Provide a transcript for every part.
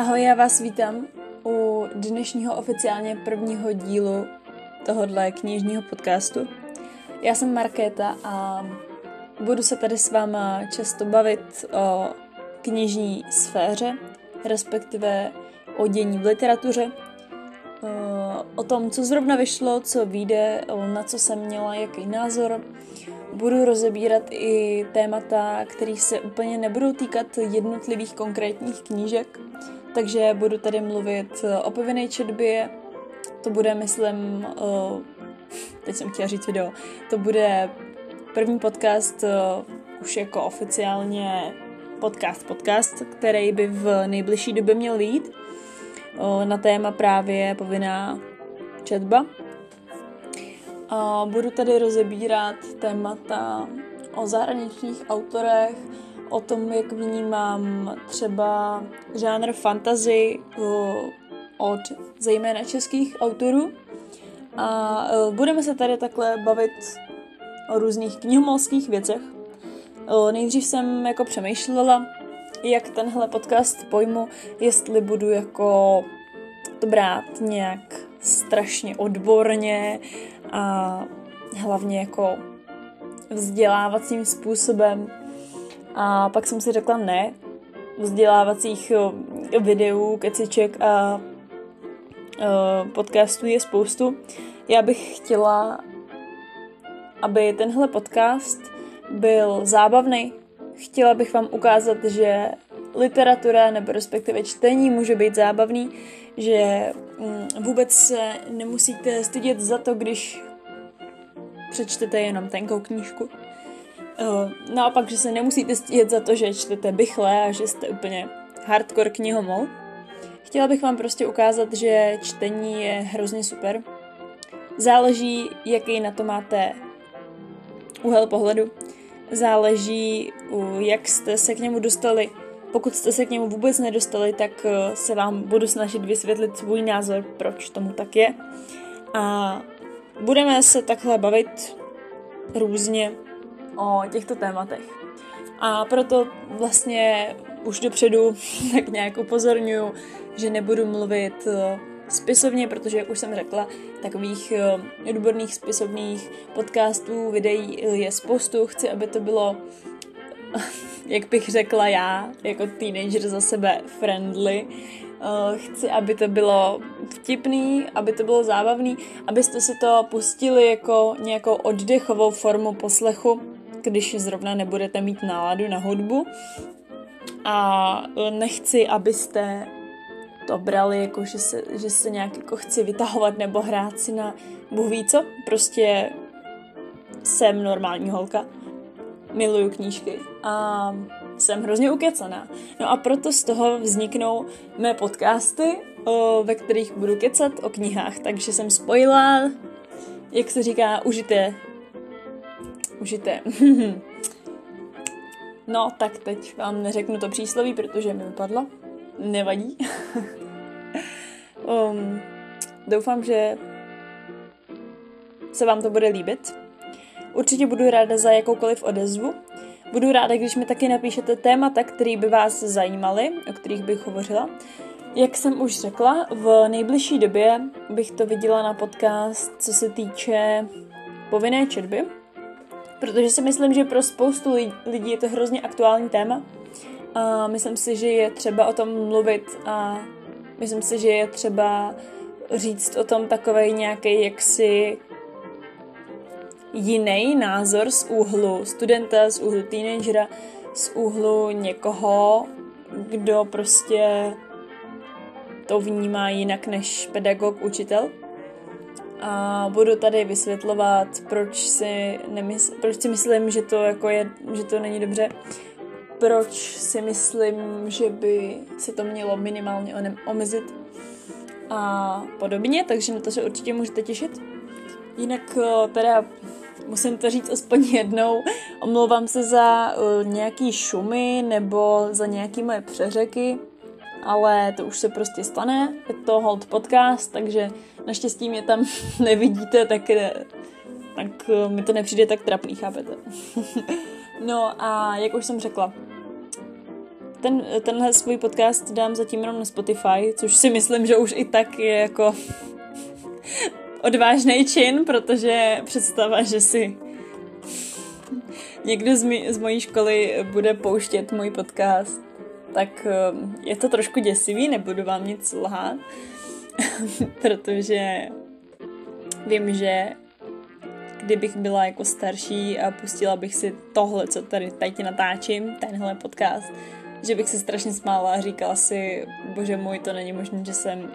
Ahoj, já vás vítám u dnešního oficiálně prvního dílu tohohle knižního podcastu. Já jsem Markéta a budu se tady s váma často bavit o knižní sféře, respektive o dění v literatuře, o tom, co zrovna vyšlo, co vyjde, na co jsem měla jaký názor. Budu rozebírat i témata, které se úplně nebudou týkat jednotlivých konkrétních knížek, takže budu tady mluvit o povinné četbě, to bude, myslím, teď jsem chtěla říct video, to bude první podcast už jako oficiálně podcast podcast, který by v nejbližší době měl vyjít na téma právě povinná četba. A budu tady rozebírat témata o zahraničních autorech, o tom, jak vnímám třeba žánr fantasy od zejména českých autorů. A e, budeme se tady takhle bavit o různých knihomolských věcech. Nejdřív jsem jako přemýšlela, jak tenhle podcast pojmu, jestli budu jako to brát nějak strašně odborně a hlavně jako vzdělávacím způsobem. A pak jsem si řekla ne, vzdělávacích videů, keciček a podcastů je spoustu. Já bych chtěla, aby tenhle podcast byl zábavný. Chtěla bych vám ukázat, že literatura nebo respektive čtení může být zábavný, že mm, vůbec se nemusíte stydět za to, když přečtete jenom tenkou knížku. Naopak, že se nemusíte stydět za to, že čtete bychle a že jste úplně hardcore knihomol. Chtěla bych vám prostě ukázat, že čtení je hrozně super. Záleží, jaký na to máte úhel pohledu. Záleží, jak jste se k němu dostali pokud jste se k němu vůbec nedostali, tak eh, se vám budu snažit vysvětlit svůj názor, proč tomu tak je. A budeme se takhle bavit různě o těchto tématech. A proto vlastně už dopředu tak nějak upozorňuji, že nebudu mluvit eh, spisovně, protože, jak už jsem řekla, takových eh, odborných spisovných podcastů, videí je spoustu. Chci, aby to bylo jak bych řekla já, jako teenager za sebe friendly. Uh, chci, aby to bylo vtipný, aby to bylo zábavný, abyste si to pustili jako nějakou oddechovou formu poslechu, když zrovna nebudete mít náladu na hudbu. A nechci, abyste to brali jako, že se, že se nějak jako chci vytahovat nebo hrát si na Bůh ví co. Prostě jsem normální holka miluju knížky a jsem hrozně ukecaná. No a proto z toho vzniknou mé podcasty, o, ve kterých budu kecat o knihách, takže jsem spojila, jak se říká, užité. Užité. no, tak teď vám neřeknu to přísloví, protože mi vypadlo. Nevadí. um, doufám, že se vám to bude líbit. Určitě budu ráda za jakoukoliv odezvu. Budu ráda, když mi taky napíšete témata, které by vás zajímaly, o kterých bych hovořila. Jak jsem už řekla, v nejbližší době bych to viděla na podcast, co se týče povinné četby, protože si myslím, že pro spoustu lidí je to hrozně aktuální téma. A myslím si, že je třeba o tom mluvit a myslím si, že je třeba říct o tom takovej nějaký jaksi jiný názor z úhlu studenta, z úhlu teenagera, z úhlu někoho, kdo prostě to vnímá jinak než pedagog, učitel. A budu tady vysvětlovat, proč si, nemysl, proč si myslím, že to, jako je, že to není dobře, proč si myslím, že by se to mělo minimálně omezit a podobně, takže na to se určitě můžete těšit. Jinak eh, teda musím to říct aspoň jednou. Omlouvám se za uh, nějaký šumy nebo za nějaký moje přeřeky, ale to už se prostě stane. Je to hold podcast, takže naštěstí mě tam nevidíte, tak, tak uh, mi to nepřijde tak trapný, chápete? no a jak už jsem řekla, ten, tenhle svůj podcast dám zatím jenom na Spotify, což si myslím, že už i tak je jako odvážný čin, protože představa, že si někdo z, mi, z mojí školy bude pouštět můj podcast, tak um, je to trošku děsivý, nebudu vám nic lhát, protože vím, že kdybych byla jako starší a pustila bych si tohle, co tady teď natáčím, tenhle podcast, že bych se strašně smála a říkala si, bože můj, to není možné, že jsem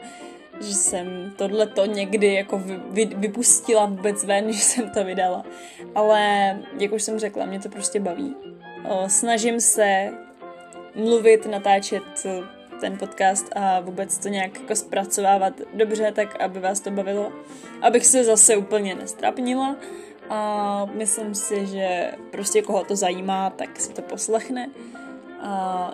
že jsem tohle to někdy jako vy, vy, vypustila vůbec ven, že jsem to vydala. Ale, jak už jsem řekla, mě to prostě baví. Snažím se mluvit, natáčet ten podcast a vůbec to nějak jako zpracovávat dobře, tak aby vás to bavilo. Abych se zase úplně nestrapnila a myslím si, že prostě koho to zajímá, tak si to poslechne.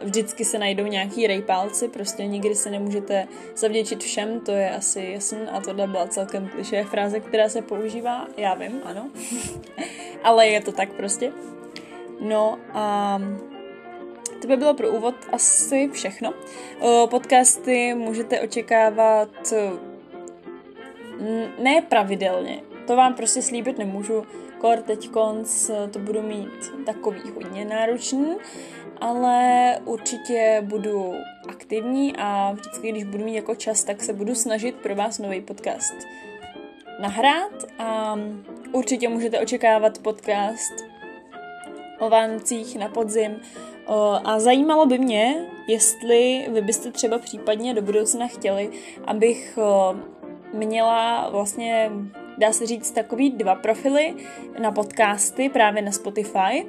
Vždycky se najdou nějaký rejpálci, prostě nikdy se nemůžete zavděčit všem, to je asi jasný a tohle byla celkem kliše fráze, která se používá, já vím, ano, ale je to tak prostě. No a to by bylo pro úvod asi všechno. Podcasty můžete očekávat ne pravidelně, to vám prostě slíbit nemůžu, kor teď konc to budu mít takový hodně náročný, ale určitě budu aktivní a vždycky, když budu mít jako čas, tak se budu snažit pro vás nový podcast nahrát a určitě můžete očekávat podcast o Vánocích na podzim. A zajímalo by mě, jestli vy byste třeba případně do budoucna chtěli, abych měla vlastně dá se říct, takový dva profily na podcasty právě na Spotify.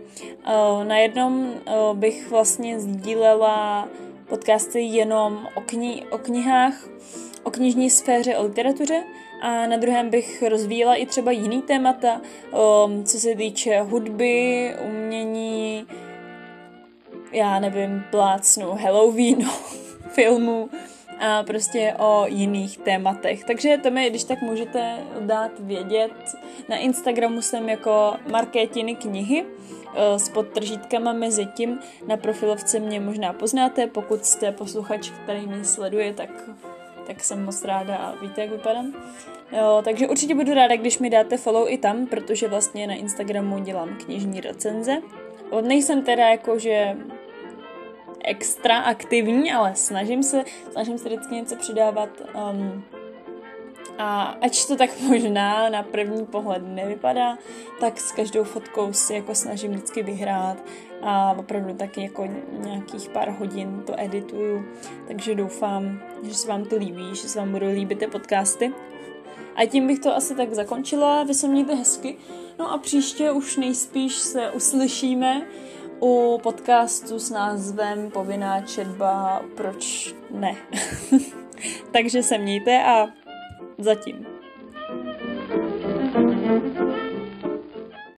Eh, na jednom eh, bych vlastně sdílela podcasty jenom o, kni- o knihách, o knižní sféře, o literatuře a na druhém bych rozvíjela i třeba jiný témata, eh, co se týče hudby, umění, já nevím, plácnu Halloweenu, filmu, a prostě o jiných tématech. Takže to mi, když tak můžete dát vědět. Na Instagramu jsem jako Markétiny knihy eh, s podtržítkama mezi tím. Na profilovce mě možná poznáte, pokud jste posluchač, který mě sleduje, tak, tak jsem moc ráda a víte, jak vypadám. Jo, takže určitě budu ráda, když mi dáte follow i tam, protože vlastně na Instagramu dělám knižní recenze. Nejsem teda jako, že extra aktivní, ale snažím se, snažím se vždycky něco přidávat. Um, a ač to tak možná na první pohled nevypadá, tak s každou fotkou si jako snažím vždycky vyhrát a opravdu taky jako nějakých pár hodin to edituju, takže doufám, že se vám to líbí, že se vám budou líbit ty podcasty. A tím bych to asi tak zakončila, vy se mějte hezky, no a příště už nejspíš se uslyšíme u podcastu s názvem Povinná četba Proč ne? Takže se mějte a zatím.